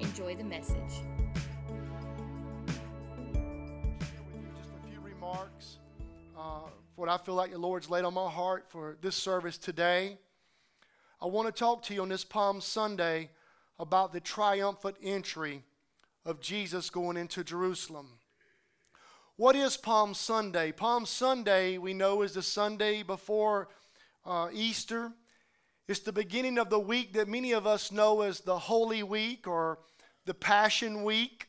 Enjoy the message. Just a few remarks uh, for what I feel like the Lord's laid on my heart for this service today. I want to talk to you on this Palm Sunday about the triumphant entry of Jesus going into Jerusalem. What is Palm Sunday? Palm Sunday, we know, is the Sunday before uh, Easter. It's the beginning of the week that many of us know as the Holy Week or the Passion Week.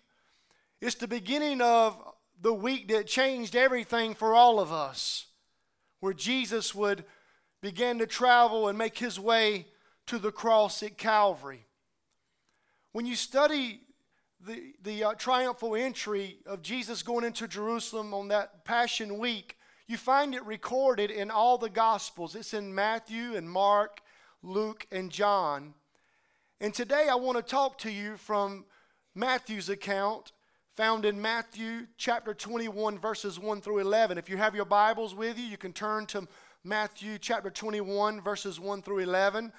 It's the beginning of the week that changed everything for all of us, where Jesus would begin to travel and make his way to the cross at Calvary. When you study the, the uh, triumphal entry of Jesus going into Jerusalem on that Passion Week, you find it recorded in all the Gospels. It's in Matthew and Mark Luke, and John. And today I want to talk to you from Matthew's account, found in Matthew chapter 21, verses 1 through 11. If you have your Bibles with you, you can turn to Matthew chapter 21, verses 1 through 11.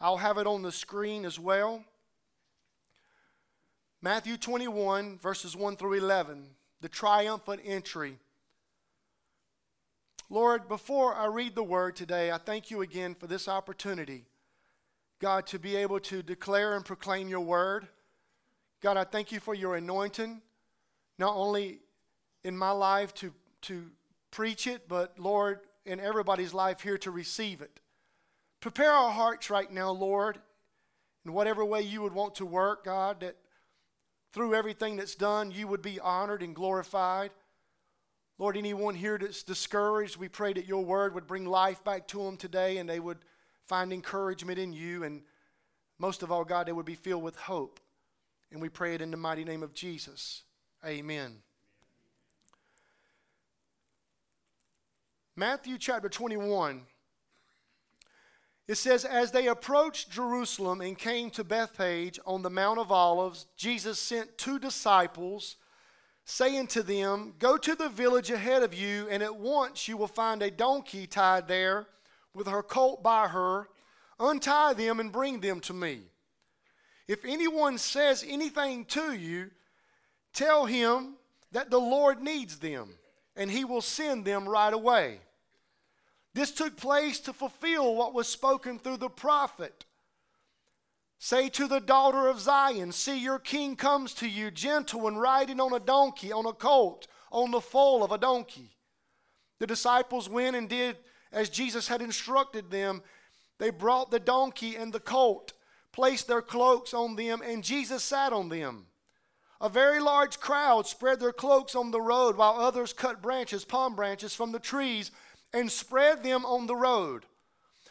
I'll have it on the screen as well. Matthew 21, verses 1 through 11, the triumphant entry. Lord, before I read the word today, I thank you again for this opportunity God, to be able to declare and proclaim your word. God, I thank you for your anointing, not only in my life to, to preach it, but Lord, in everybody's life here to receive it. Prepare our hearts right now, Lord, in whatever way you would want to work, God, that through everything that's done, you would be honored and glorified. Lord, anyone here that's discouraged, we pray that your word would bring life back to them today and they would find encouragement in you, and most of all, God, they would be filled with hope. And we pray it in the mighty name of Jesus. Amen. Matthew chapter 21. It says, As they approached Jerusalem and came to Bethphage on the Mount of Olives, Jesus sent two disciples, saying to them, Go to the village ahead of you, and at once you will find a donkey tied there with her colt by her, untie them and bring them to me. If anyone says anything to you, tell him that the Lord needs them, and he will send them right away. This took place to fulfill what was spoken through the prophet. Say to the daughter of Zion, See, your king comes to you, gentle and riding on a donkey, on a colt, on the foal of a donkey. The disciples went and did as Jesus had instructed them, they brought the donkey and the colt, placed their cloaks on them, and Jesus sat on them. A very large crowd spread their cloaks on the road, while others cut branches, palm branches, from the trees and spread them on the road.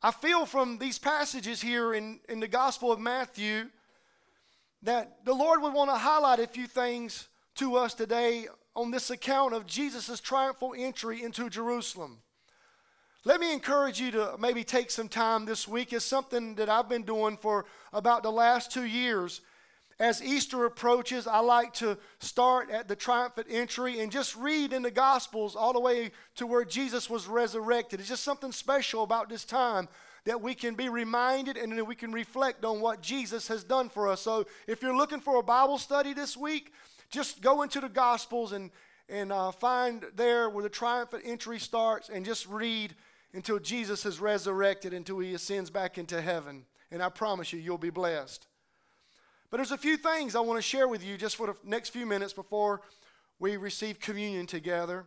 I feel from these passages here in, in the Gospel of Matthew that the Lord would want to highlight a few things to us today on this account of Jesus' triumphal entry into Jerusalem. Let me encourage you to maybe take some time this week. It's something that I've been doing for about the last two years. As Easter approaches, I like to start at the triumphant entry and just read in the Gospels all the way to where Jesus was resurrected. It's just something special about this time that we can be reminded and we can reflect on what Jesus has done for us. So if you're looking for a Bible study this week, just go into the Gospels and, and uh, find there where the triumphant entry starts and just read until Jesus is resurrected, until he ascends back into heaven. And I promise you, you'll be blessed. But there's a few things I want to share with you just for the next few minutes before we receive communion together.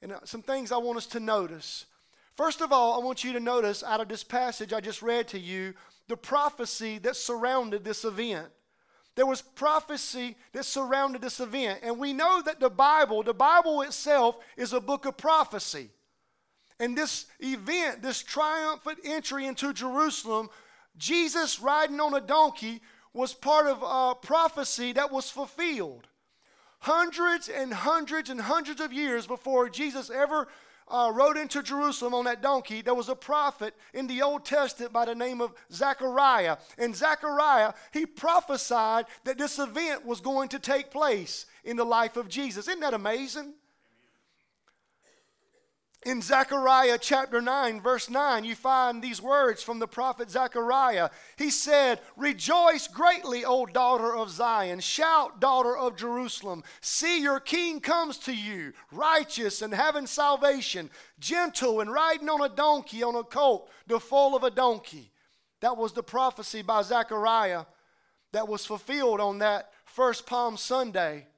And uh, some things I want us to notice. First of all, I want you to notice out of this passage I just read to you the prophecy that surrounded this event. There was prophecy that surrounded this event. And we know that the Bible, the Bible itself, is a book of prophecy. And this event, this triumphant entry into Jerusalem, Jesus riding on a donkey, was part of a prophecy that was fulfilled. Hundreds and hundreds and hundreds of years before Jesus ever uh, rode into Jerusalem on that donkey, there was a prophet in the Old Testament by the name of Zechariah. And Zechariah, he prophesied that this event was going to take place in the life of Jesus. Isn't that amazing? In Zechariah chapter 9, verse 9, you find these words from the prophet Zechariah. He said, Rejoice greatly, O daughter of Zion. Shout, daughter of Jerusalem. See, your king comes to you, righteous and having salvation, gentle and riding on a donkey, on a colt, the foal of a donkey. That was the prophecy by Zechariah that was fulfilled on that first Palm Sunday.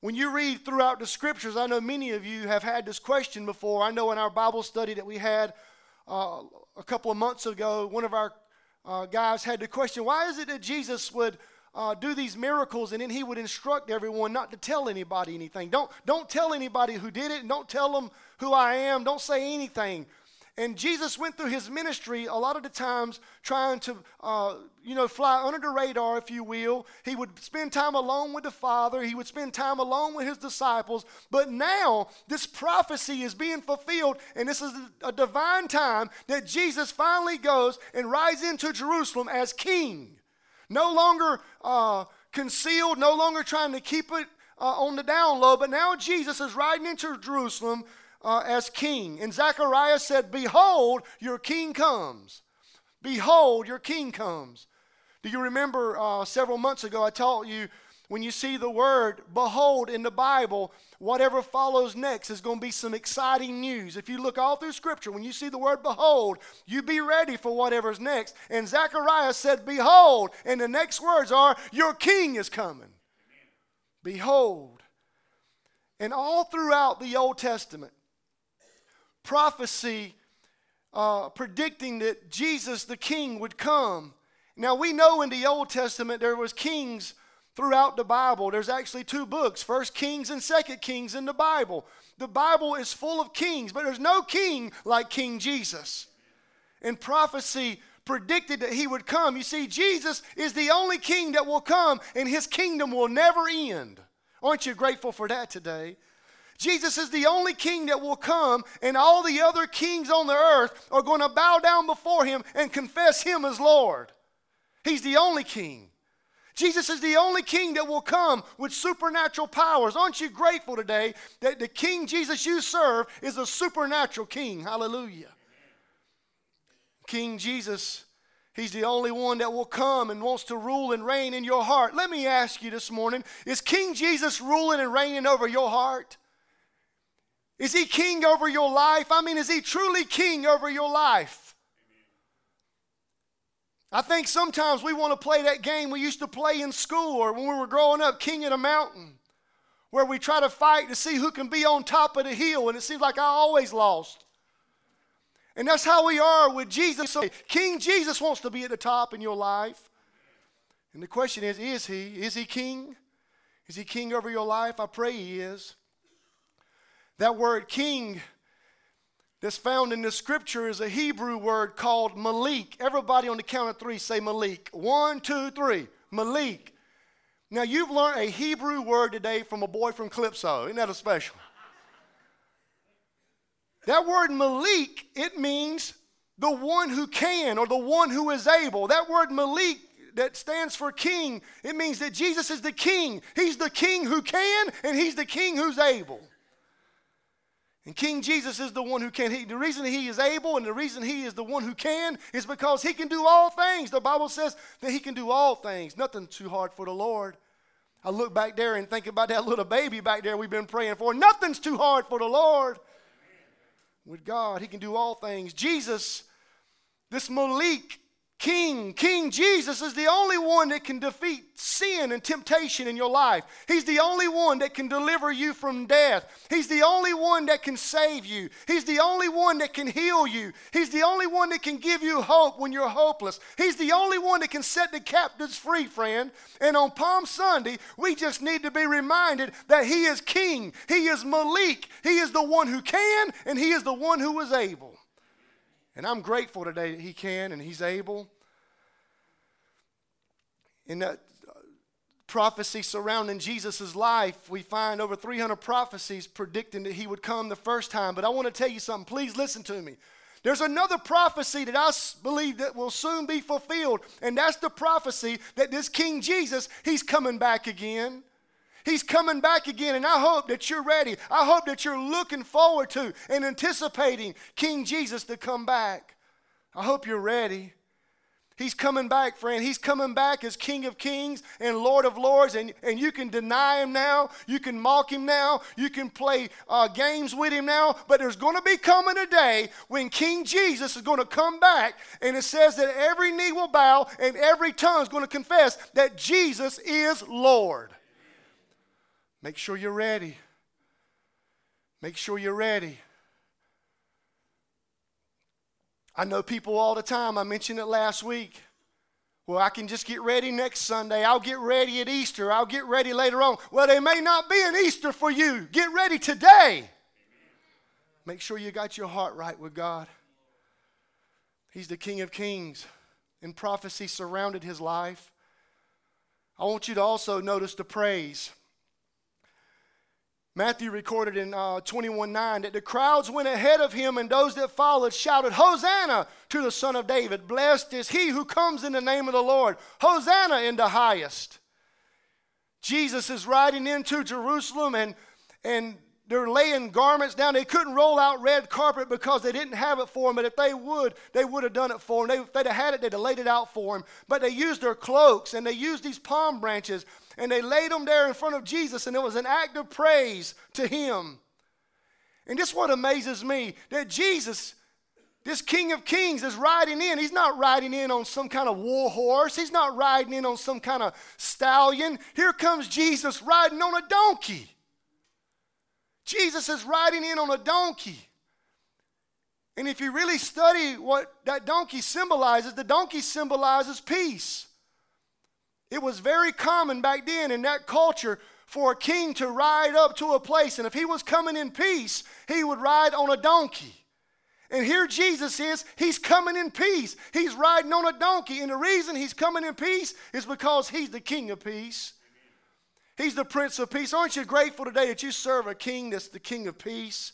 When you read throughout the scriptures, I know many of you have had this question before. I know in our Bible study that we had uh, a couple of months ago, one of our uh, guys had the question why is it that Jesus would uh, do these miracles and then he would instruct everyone not to tell anybody anything? Don't, don't tell anybody who did it, don't tell them who I am, don't say anything. And Jesus went through his ministry a lot of the times trying to, uh, you know, fly under the radar, if you will. He would spend time alone with the Father, he would spend time alone with his disciples. But now, this prophecy is being fulfilled, and this is a divine time that Jesus finally goes and rides into Jerusalem as king. No longer uh, concealed, no longer trying to keep it uh, on the down low, but now Jesus is riding into Jerusalem uh, as king. And Zechariah said, Behold, your king comes. Behold, your king comes. Do you remember uh, several months ago I taught you when you see the word behold in the Bible, whatever follows next is going to be some exciting news. If you look all through Scripture, when you see the word behold, you be ready for whatever's next. And Zechariah said, Behold. And the next words are, Your king is coming. Amen. Behold. And all throughout the Old Testament, prophecy uh, predicting that Jesus the King would come. Now we know in the Old Testament there was kings throughout the Bible. There's actually two books, First Kings and Second Kings in the Bible. The Bible is full of kings, but there's no king like King Jesus. And prophecy predicted that he would come. You see, Jesus is the only king that will come, and his kingdom will never end. Aren't you grateful for that today? Jesus is the only king that will come, and all the other kings on the earth are going to bow down before him and confess him as Lord. He's the only king. Jesus is the only king that will come with supernatural powers. Aren't you grateful today that the king Jesus you serve is a supernatural king? Hallelujah. King Jesus, he's the only one that will come and wants to rule and reign in your heart. Let me ask you this morning is King Jesus ruling and reigning over your heart? Is he king over your life? I mean, is he truly king over your life? I think sometimes we want to play that game we used to play in school or when we were growing up, King of the Mountain, where we try to fight to see who can be on top of the hill, and it seems like I always lost. And that's how we are with Jesus. King Jesus wants to be at the top in your life. And the question is is he? Is he king? Is he king over your life? I pray he is. That word king that's found in the scripture is a Hebrew word called Malik. Everybody on the count of three say Malik. One, two, three. Malik. Now, you've learned a Hebrew word today from a boy from Calypso. Isn't that a special? that word Malik, it means the one who can or the one who is able. That word Malik that stands for king, it means that Jesus is the king. He's the king who can and he's the king who's able. And King Jesus is the one who can. He, the reason he is able and the reason he is the one who can is because he can do all things. The Bible says that he can do all things. Nothing too hard for the Lord. I look back there and think about that little baby back there we've been praying for. Nothing's too hard for the Lord. With God, he can do all things. Jesus, this Malik, King, King Jesus is the only one that can defeat sin and temptation in your life. He's the only one that can deliver you from death. He's the only one that can save you. He's the only one that can heal you. He's the only one that can give you hope when you're hopeless. He's the only one that can set the captives free, friend. And on Palm Sunday, we just need to be reminded that He is King. He is Malik. He is the one who can, and He is the one who is able. And I'm grateful today that he can and he's able. In that uh, prophecy surrounding Jesus' life, we find over 300 prophecies predicting that he would come the first time. But I want to tell you something. Please listen to me. There's another prophecy that I believe that will soon be fulfilled, and that's the prophecy that this King Jesus, he's coming back again. He's coming back again, and I hope that you're ready. I hope that you're looking forward to and anticipating King Jesus to come back. I hope you're ready. He's coming back, friend. He's coming back as King of Kings and Lord of Lords, and, and you can deny him now. You can mock him now. You can play uh, games with him now. But there's going to be coming a day when King Jesus is going to come back, and it says that every knee will bow and every tongue is going to confess that Jesus is Lord. Make sure you're ready. Make sure you're ready. I know people all the time, I mentioned it last week. Well, I can just get ready next Sunday. I'll get ready at Easter. I'll get ready later on. Well, there may not be an Easter for you. Get ready today. Make sure you got your heart right with God. He's the King of Kings, and prophecy surrounded his life. I want you to also notice the praise. Matthew recorded in uh, 21 9 that the crowds went ahead of him, and those that followed shouted, Hosanna to the Son of David. Blessed is he who comes in the name of the Lord. Hosanna in the highest. Jesus is riding into Jerusalem, and, and they're laying garments down. They couldn't roll out red carpet because they didn't have it for him. But if they would, they would have done it for him. They, if they'd have had it, they'd have laid it out for him. But they used their cloaks and they used these palm branches and they laid them there in front of Jesus, and it was an act of praise to him. And this what amazes me that Jesus, this King of Kings, is riding in. He's not riding in on some kind of war horse, he's not riding in on some kind of stallion. Here comes Jesus riding on a donkey. Jesus is riding in on a donkey. And if you really study what that donkey symbolizes, the donkey symbolizes peace. It was very common back then in that culture for a king to ride up to a place, and if he was coming in peace, he would ride on a donkey. And here Jesus is, he's coming in peace. He's riding on a donkey. And the reason he's coming in peace is because he's the king of peace. He's the prince of peace. Aren't you grateful today that you serve a king that's the king of peace?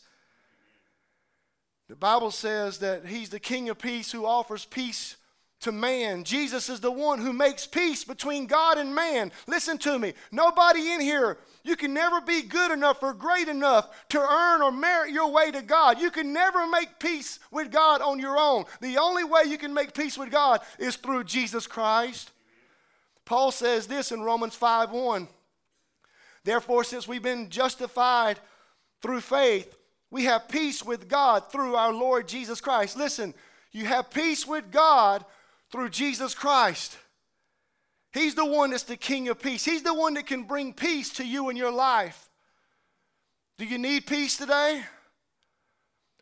The Bible says that he's the king of peace who offers peace to man. Jesus is the one who makes peace between God and man. Listen to me. Nobody in here, you can never be good enough or great enough to earn or merit your way to God. You can never make peace with God on your own. The only way you can make peace with God is through Jesus Christ. Paul says this in Romans 5 1. Therefore, since we've been justified through faith, we have peace with God through our Lord Jesus Christ. Listen, you have peace with God through Jesus Christ. He's the one that's the King of peace. He's the one that can bring peace to you in your life. Do you need peace today?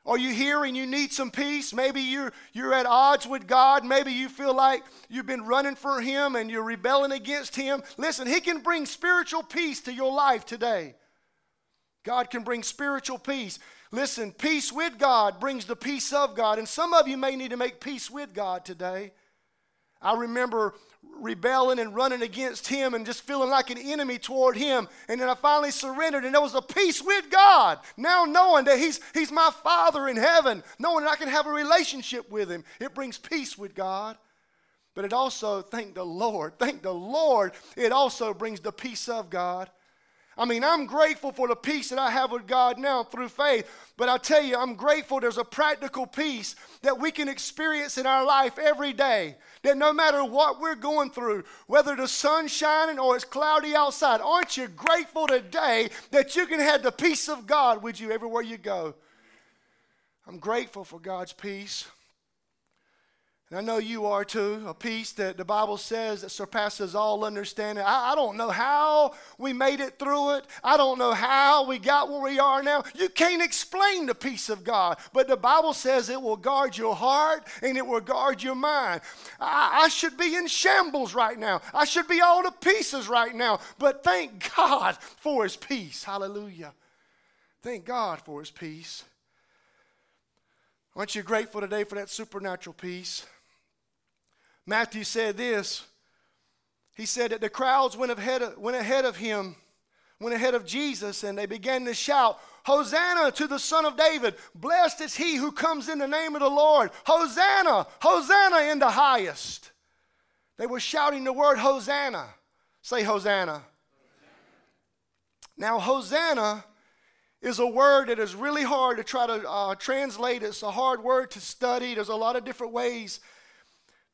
Are you here and you need some peace? Maybe you're, you're at odds with God. Maybe you feel like you've been running for Him and you're rebelling against Him. Listen, He can bring spiritual peace to your life today. God can bring spiritual peace. Listen, peace with God brings the peace of God. And some of you may need to make peace with God today. I remember rebelling and running against him and just feeling like an enemy toward him. And then I finally surrendered, and there was a peace with God. Now knowing that he's, he's my Father in heaven, knowing that I can have a relationship with him, it brings peace with God. But it also, thank the Lord, thank the Lord, it also brings the peace of God. I mean, I'm grateful for the peace that I have with God now through faith, but I tell you, I'm grateful there's a practical peace that we can experience in our life every day. That no matter what we're going through, whether the sun's shining or it's cloudy outside, aren't you grateful today that you can have the peace of God with you everywhere you go? I'm grateful for God's peace. And I know you are too, a peace that the Bible says that surpasses all understanding. I, I, don't know how we made it through it. I don't know how we got where we are now. You can't explain the peace of God, but the Bible says it will guard your heart and it will guard your mind. I, I should be in shambles right now. I should be all to pieces right now, but thank God for His peace. Hallelujah. Thank God for His peace. Aren't you grateful today for that supernatural peace? Matthew said this. He said that the crowds went ahead of, went ahead of him, went ahead of Jesus, and they began to shout, Hosanna to the Son of David. Blessed is he who comes in the name of the Lord. Hosanna, Hosanna in the highest. They were shouting the word Hosanna. Say Hosanna. Now, Hosanna is a word that is really hard to try to uh, translate. It's a hard word to study. There's a lot of different ways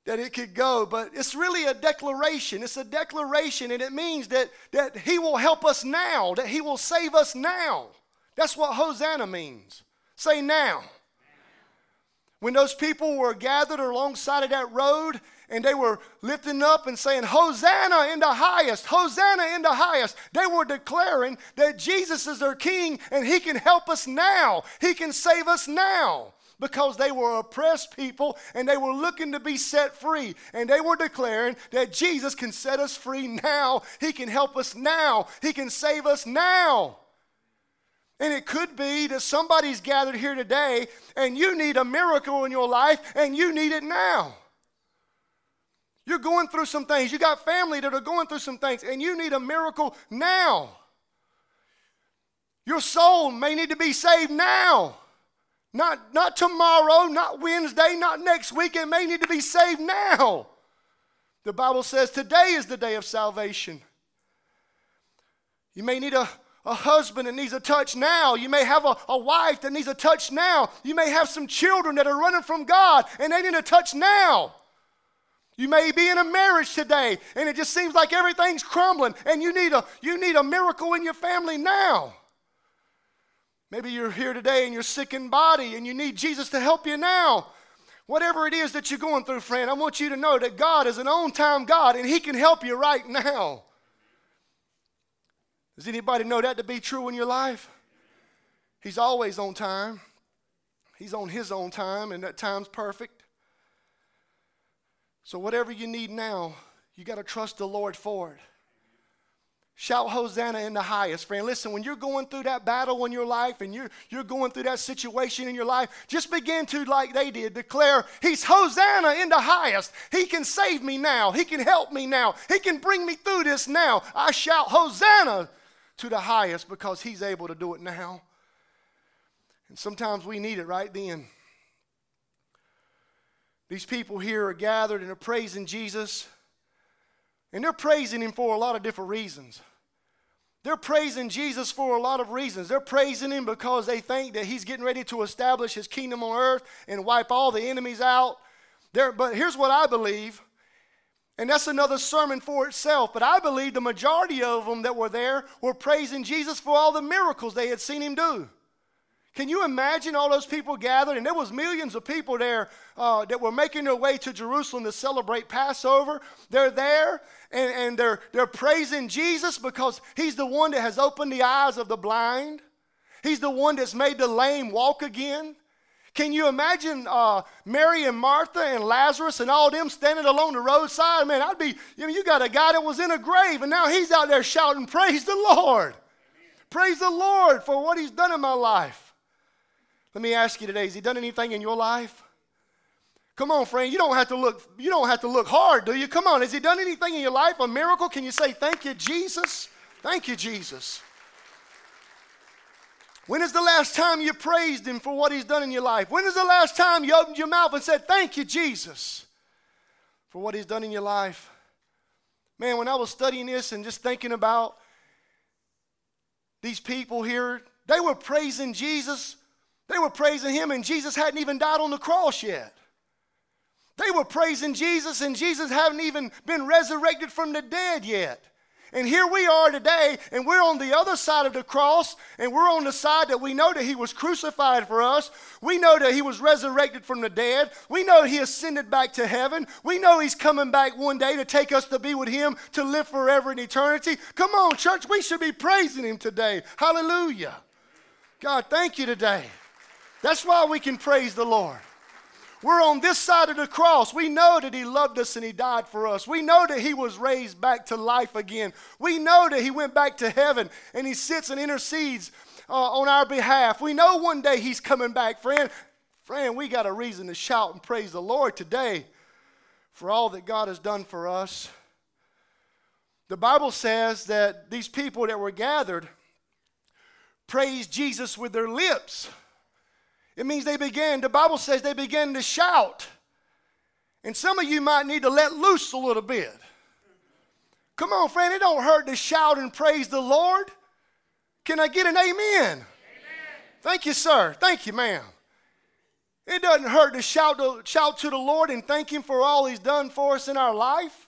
that it could go, but it's really a declaration. It's a declaration, and it means that, that He will help us now, that He will save us now. That's what Hosanna means. Say now. When those people were gathered alongside of that road and they were lifting up and saying, Hosanna in the highest, Hosanna in the highest, they were declaring that Jesus is their King and He can help us now. He can save us now because they were oppressed people and they were looking to be set free. And they were declaring that Jesus can set us free now. He can help us now. He can save us now. And it could be that somebody's gathered here today and you need a miracle in your life and you need it now. You're going through some things. You got family that are going through some things and you need a miracle now. Your soul may need to be saved now. Not, not tomorrow, not Wednesday, not next week. It may need to be saved now. The Bible says today is the day of salvation. You may need a, a husband that needs a touch now. You may have a, a wife that needs a touch now. You may have some children that are running from God and they need a touch now. You may be in a marriage today and it just seems like everything's crumbling and you need a, you need a miracle in your family now. Maybe you're here today and you're sick in body and you need Jesus to help you now. Whatever it is that you're going through, friend, I want you to know that God is an on time God and He can help you right now. Does anybody know that to be true in your life? He's always on time. He's on His own time, and that time's perfect. So, whatever you need now, you got to trust the Lord for it. Shout Hosanna in the highest, friend. Listen, when you're going through that battle in your life and you're, you're going through that situation in your life, just begin to, like they did, declare, He's Hosanna in the highest. He can save me now. He can help me now. He can bring me through this now. I shout Hosanna to the highest because He's able to do it now. And sometimes we need it right then. These people here are gathered and are praising Jesus. And they're praising him for a lot of different reasons. They're praising Jesus for a lot of reasons. They're praising him because they think that he's getting ready to establish his kingdom on earth and wipe all the enemies out. But here's what I believe, and that's another sermon for itself. But I believe the majority of them that were there were praising Jesus for all the miracles they had seen him do. Can you imagine all those people gathered? And there was millions of people there uh, that were making their way to Jerusalem to celebrate Passover. They're there and, and they're, they're praising Jesus because he's the one that has opened the eyes of the blind. He's the one that's made the lame walk again. Can you imagine uh, Mary and Martha and Lazarus and all them standing along the roadside? Man, I'd be, you know, you got a guy that was in a grave and now he's out there shouting, Praise the Lord. Praise the Lord for what he's done in my life. Let me ask you today, has he done anything in your life? Come on, friend, you don't have to look, you don't have to look hard, do you? Come on, has he done anything in your life? A miracle? Can you say, Thank you, Jesus? Thank you, Jesus. When is the last time you praised him for what he's done in your life? When is the last time you opened your mouth and said, Thank you, Jesus, for what he's done in your life? Man, when I was studying this and just thinking about these people here, they were praising Jesus they were praising him, and Jesus hadn't even died on the cross yet. They were praising Jesus, and Jesus hadn't even been resurrected from the dead yet. And here we are today, and we're on the other side of the cross, and we're on the side that we know that He was crucified for us. We know that He was resurrected from the dead. We know He ascended back to heaven. We know He's coming back one day to take us to be with Him to live forever in eternity. Come on, church, we should be praising Him today. Hallelujah. God, thank you today. That's why we can praise the Lord. We're on this side of the cross. We know that He loved us and He died for us. We know that He was raised back to life again. We know that He went back to heaven and He sits and intercedes uh, on our behalf. We know one day He's coming back, friend. Friend, we got a reason to shout and praise the Lord today for all that God has done for us. The Bible says that these people that were gathered praised Jesus with their lips it means they began, the Bible says they began to shout. And some of you might need to let loose a little bit. Come on, friend, it don't hurt to shout and praise the Lord. Can I get an amen? amen. Thank you, sir. Thank you, ma'am. It doesn't hurt to shout, to shout to the Lord and thank Him for all He's done for us in our life.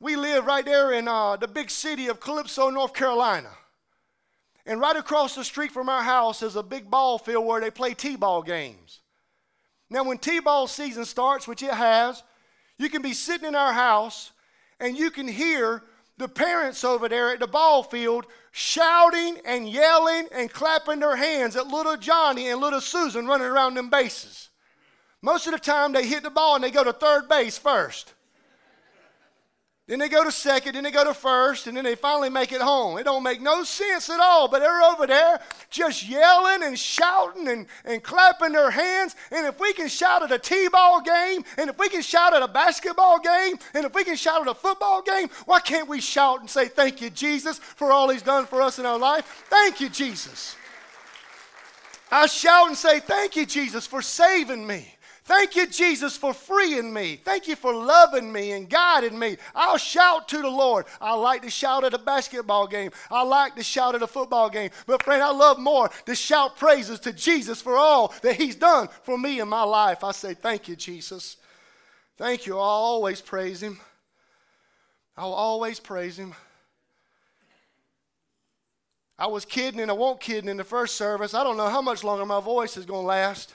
We live right there in uh, the big city of Calypso, North Carolina. And right across the street from our house is a big ball field where they play T ball games. Now, when T ball season starts, which it has, you can be sitting in our house and you can hear the parents over there at the ball field shouting and yelling and clapping their hands at little Johnny and little Susan running around them bases. Most of the time, they hit the ball and they go to third base first. Then they go to second, then they go to first, and then they finally make it home. It don't make no sense at all, but they're over there just yelling and shouting and, and clapping their hands. And if we can shout at a T-ball game, and if we can shout at a basketball game, and if we can shout at a football game, why can't we shout and say, thank you, Jesus, for all he's done for us in our life? Thank you, Jesus. I shout and say, thank you, Jesus, for saving me. Thank you, Jesus, for freeing me. Thank you for loving me and guiding me. I'll shout to the Lord. I like to shout at a basketball game. I like to shout at a football game. But, friend, I love more to shout praises to Jesus for all that He's done for me in my life. I say, Thank you, Jesus. Thank you. I'll always praise Him. I'll always praise Him. I was kidding and I won't kidding in the first service. I don't know how much longer my voice is going to last.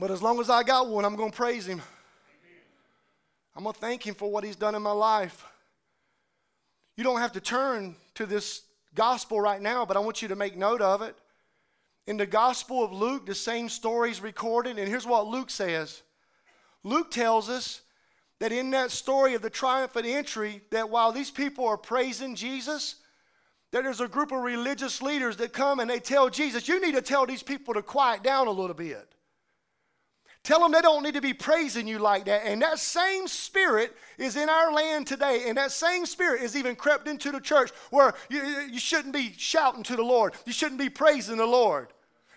But as long as I got one, I'm going to praise him. I'm going to thank him for what he's done in my life. You don't have to turn to this gospel right now, but I want you to make note of it. In the Gospel of Luke, the same story is recorded, and here's what Luke says Luke tells us that in that story of the triumphant entry, that while these people are praising Jesus, that there's a group of religious leaders that come and they tell Jesus, You need to tell these people to quiet down a little bit. Tell them they don't need to be praising you like that. And that same spirit is in our land today. And that same spirit is even crept into the church where you, you shouldn't be shouting to the Lord. You shouldn't be praising the Lord.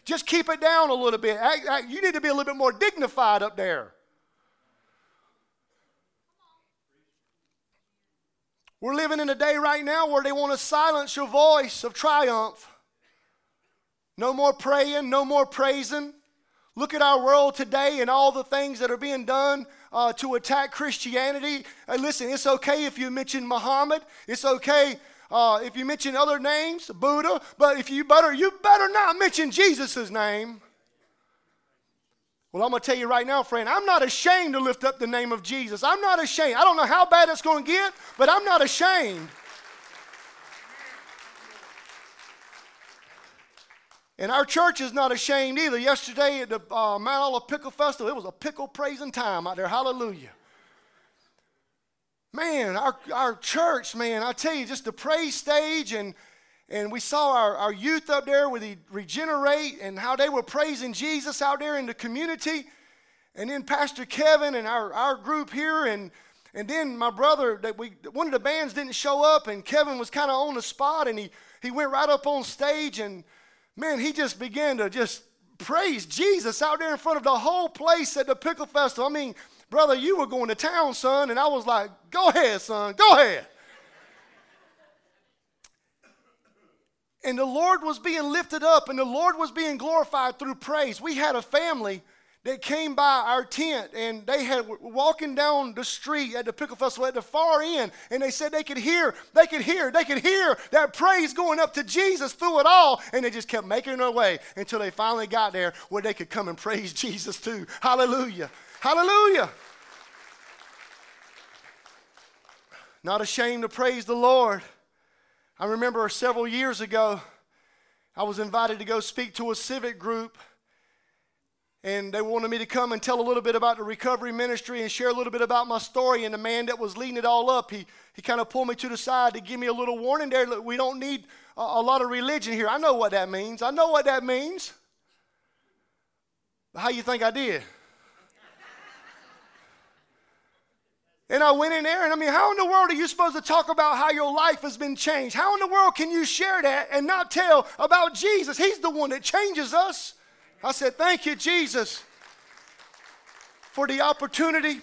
Just keep it down a little bit. You need to be a little bit more dignified up there. We're living in a day right now where they want to silence your voice of triumph. No more praying, no more praising. Look at our world today and all the things that are being done uh, to attack Christianity. Uh, listen, it's okay if you mention Muhammad. It's okay uh, if you mention other names, Buddha. But if you better, you better not mention Jesus' name. Well, I'm going to tell you right now, friend, I'm not ashamed to lift up the name of Jesus. I'm not ashamed. I don't know how bad it's going to get, but I'm not ashamed. And our church is not ashamed either. Yesterday at the uh, Mount Olive Pickle Festival, it was a pickle praising time out there. Hallelujah. Man, our, our church, man, I tell you, just the praise stage, and, and we saw our, our youth up there with the regenerate and how they were praising Jesus out there in the community. And then Pastor Kevin and our, our group here, and, and then my brother, that we one of the bands didn't show up, and Kevin was kind of on the spot, and he, he went right up on stage and man, he just began to just praise Jesus out there in front of the whole place at the pickle festival. I mean, brother, you were going to town, son, and I was like, go ahead, son, go ahead. and the Lord was being lifted up and the Lord was being glorified through praise. We had a family that came by our tent and they had walking down the street at the pickle festival at the far end. And they said they could hear they could hear they could hear that praise going up to jesus through it all. And they just kept making their way until they finally got there where they could come and praise jesus too. Hallelujah. Hallelujah. Not ashamed to praise the lord. I remember several years ago i was invited to go speak to a civic group and they wanted me to come and tell a little bit about the recovery ministry and share a little bit about my story. And the man that was leading it all up, he, he kind of pulled me to the side to give me a little warning there. Look, we don't need a, a lot of religion here. I know what that means. I know what that means. How you think I did? And I went in there, and I mean, how in the world are you supposed to talk about how your life has been changed? How in the world can you share that and not tell about Jesus? He's the one that changes us. I said, Thank you, Jesus, for the opportunity.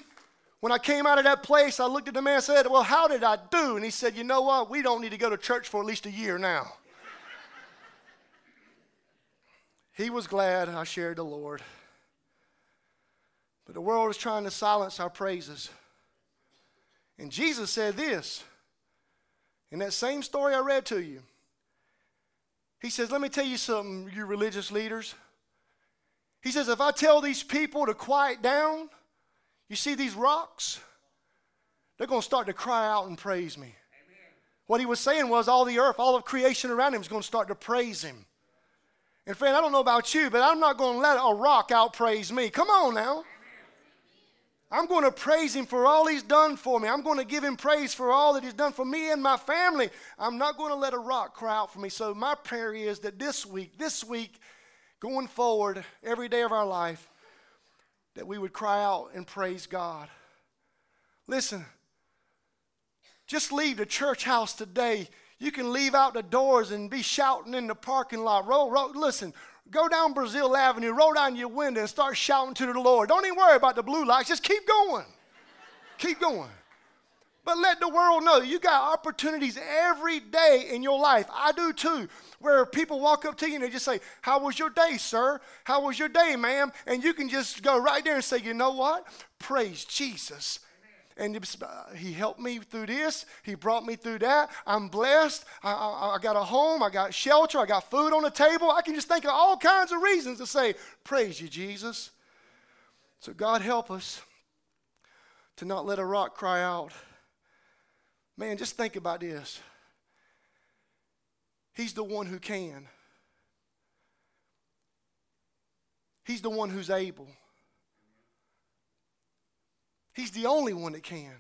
When I came out of that place, I looked at the man and said, Well, how did I do? And he said, You know what? We don't need to go to church for at least a year now. he was glad I shared the Lord. But the world is trying to silence our praises. And Jesus said this in that same story I read to you. He says, Let me tell you something, you religious leaders. He says, if I tell these people to quiet down, you see these rocks? They're going to start to cry out and praise me. Amen. What he was saying was all the earth, all of creation around him is going to start to praise him. And friend, I don't know about you, but I'm not going to let a rock out praise me. Come on now. I'm going to praise him for all he's done for me. I'm going to give him praise for all that he's done for me and my family. I'm not going to let a rock cry out for me. So my prayer is that this week, this week, going forward, every day of our life, that we would cry out and praise God. Listen, just leave the church house today. You can leave out the doors and be shouting in the parking lot. Roll, roll, listen, go down Brazil Avenue, roll down your window, and start shouting to the Lord. Don't even worry about the blue lights. Just keep going. keep going. But let the world know you got opportunities every day in your life. I do too, where people walk up to you and they just say, How was your day, sir? How was your day, ma'am? And you can just go right there and say, You know what? Praise Jesus. And uh, he helped me through this. He brought me through that. I'm blessed. I, I, I got a home. I got shelter. I got food on the table. I can just think of all kinds of reasons to say, Praise you, Jesus. So, God, help us to not let a rock cry out. Man, just think about this. He's the one who can. He's the one who's able. He's the only one that can.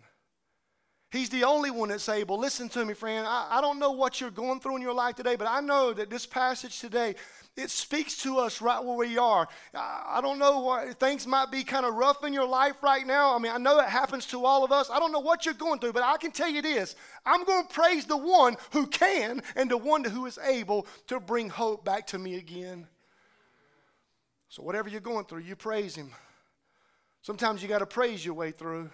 He's the only one that's able. Listen to me, friend. I, I don't know what you're going through in your life today, but I know that this passage today it speaks to us right where we are. I don't know what things might be kind of rough in your life right now. I mean, I know it happens to all of us. I don't know what you're going through, but I can tell you this I'm going to praise the one who can and the one who is able to bring hope back to me again. So, whatever you're going through, you praise him. Sometimes you got to praise your way through.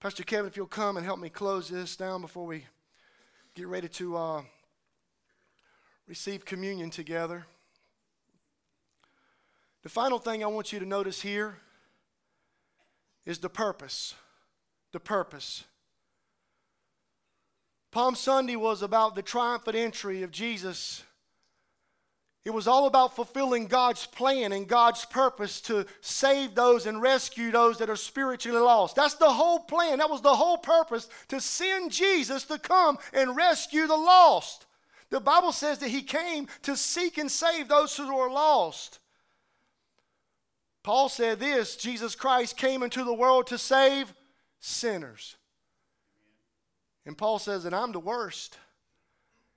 Pastor Kevin, if you'll come and help me close this down before we get ready to. Uh, receive communion together. The final thing I want you to notice here is the purpose. The purpose. Palm Sunday was about the triumphant entry of Jesus. It was all about fulfilling God's plan and God's purpose to save those and rescue those that are spiritually lost. That's the whole plan. That was the whole purpose to send Jesus to come and rescue the lost. The Bible says that he came to seek and save those who are lost. Paul said this Jesus Christ came into the world to save sinners. And Paul says that I'm the worst.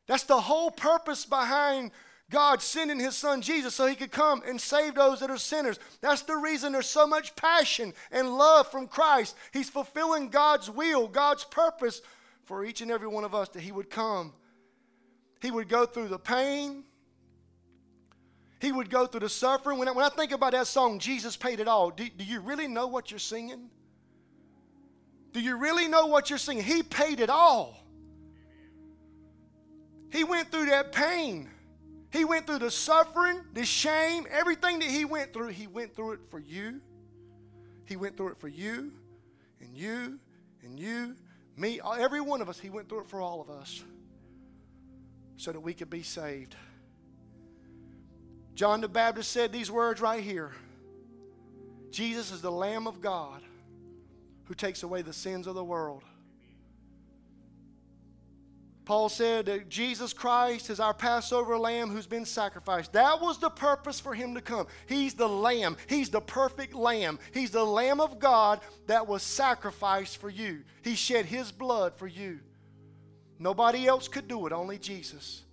That's the whole purpose behind God sending his son Jesus so he could come and save those that are sinners. That's the reason there's so much passion and love from Christ. He's fulfilling God's will, God's purpose for each and every one of us that he would come he would go through the pain. He would go through the suffering. When I, when I think about that song, Jesus paid it all, do, do you really know what you're singing? Do you really know what you're singing? He paid it all. He went through that pain. He went through the suffering, the shame, everything that he went through. He went through it for you. He went through it for you and you and you, me, every one of us. He went through it for all of us so that we could be saved. John the Baptist said these words right here Jesus is the Lamb of God who takes away the sins of the world. Paul said that Jesus Christ is our Passover lamb who's been sacrificed. That was the purpose for him to come. He's the lamb, he's the perfect lamb. He's the lamb of God that was sacrificed for you. He shed his blood for you. Nobody else could do it, only Jesus.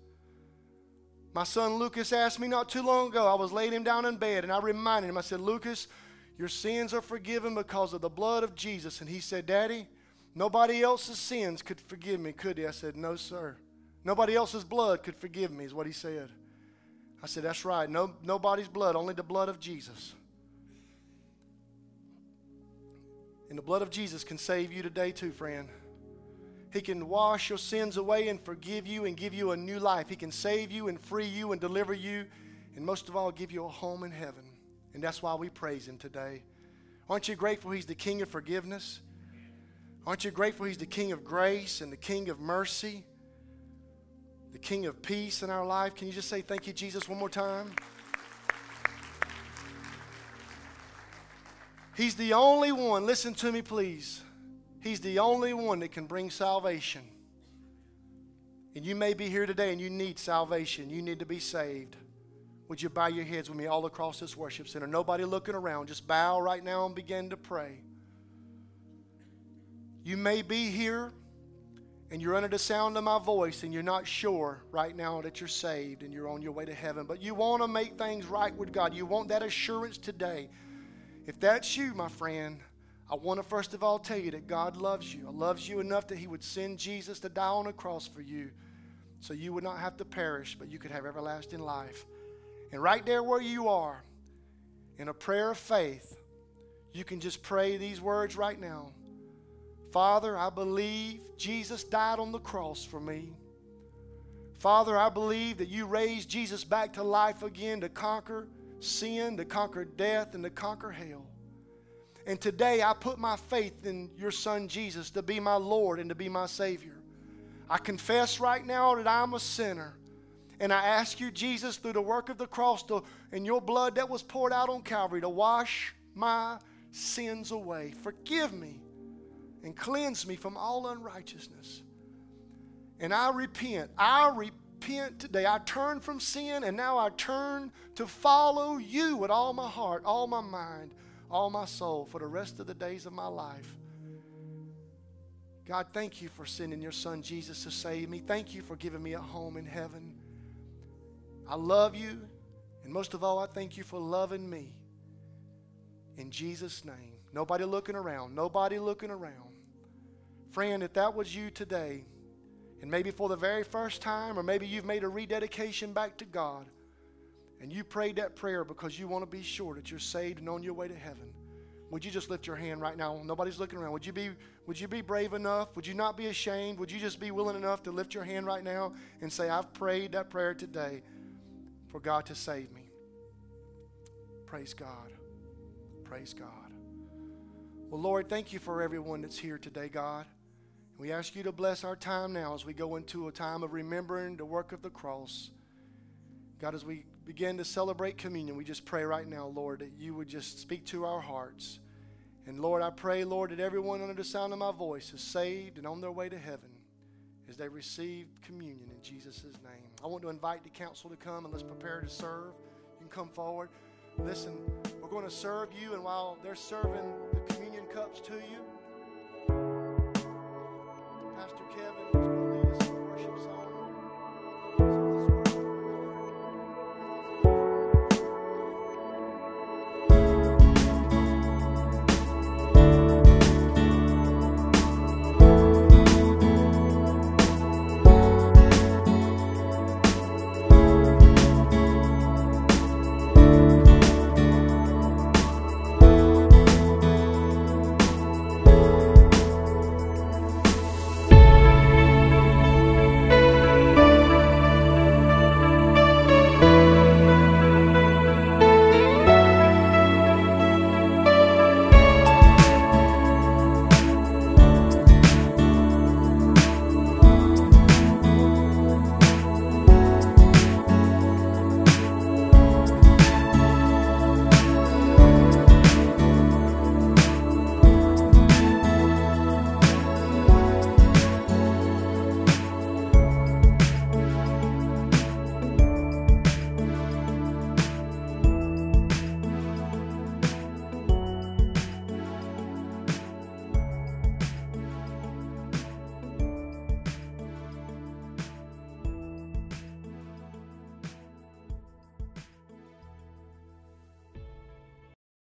My son Lucas asked me not too long ago. I was laying him down in bed and I reminded him, I said, Lucas, your sins are forgiven because of the blood of Jesus. And he said, Daddy, Nobody else's sins could forgive me, could he? I said, No, sir. Nobody else's blood could forgive me, is what he said. I said, That's right. No, nobody's blood, only the blood of Jesus. And the blood of Jesus can save you today, too, friend. He can wash your sins away and forgive you and give you a new life. He can save you and free you and deliver you, and most of all, give you a home in heaven. And that's why we praise Him today. Aren't you grateful He's the King of forgiveness? Aren't you grateful He's the King of grace and the King of mercy, the King of peace in our life? Can you just say thank you, Jesus, one more time? He's the only one, listen to me, please. He's the only one that can bring salvation. And you may be here today and you need salvation. You need to be saved. Would you bow your heads with me all across this worship center? Nobody looking around. Just bow right now and begin to pray. You may be here and you're under the sound of my voice and you're not sure right now that you're saved and you're on your way to heaven, but you want to make things right with God. You want that assurance today. If that's you, my friend, I want to first of all tell you that God loves you. He loves you enough that He would send Jesus to die on a cross for you so you would not have to perish, but you could have everlasting life. And right there where you are, in a prayer of faith, you can just pray these words right now. Father, I believe Jesus died on the cross for me. Father, I believe that you raised Jesus back to life again to conquer sin, to conquer death, and to conquer hell. And today I put my faith in your Son Jesus to be my Lord and to be my Savior. I confess right now that I'm a sinner. And I ask you, Jesus, through the work of the cross to, and your blood that was poured out on Calvary, to wash my sins away. Forgive me and cleanse me from all unrighteousness. And I repent. I repent today. I turn from sin and now I turn to follow you with all my heart, all my mind, all my soul for the rest of the days of my life. God, thank you for sending your son Jesus to save me. Thank you for giving me a home in heaven. I love you. And most of all, I thank you for loving me. In Jesus' name. Nobody looking around. Nobody looking around. Friend, if that was you today, and maybe for the very first time, or maybe you've made a rededication back to God, and you prayed that prayer because you want to be sure that you're saved and on your way to heaven, would you just lift your hand right now? Nobody's looking around. Would you be would you be brave enough? Would you not be ashamed? Would you just be willing enough to lift your hand right now and say, I've prayed that prayer today for God to save me? Praise God. Praise God. Well, Lord, thank you for everyone that's here today, God. We ask you to bless our time now as we go into a time of remembering the work of the cross. God, as we begin to celebrate communion, we just pray right now, Lord, that you would just speak to our hearts. And Lord, I pray, Lord, that everyone under the sound of my voice is saved and on their way to heaven as they receive communion in Jesus' name. I want to invite the council to come and let's prepare to serve. You can come forward. Listen, we're going to serve you, and while they're serving the communion cups to you,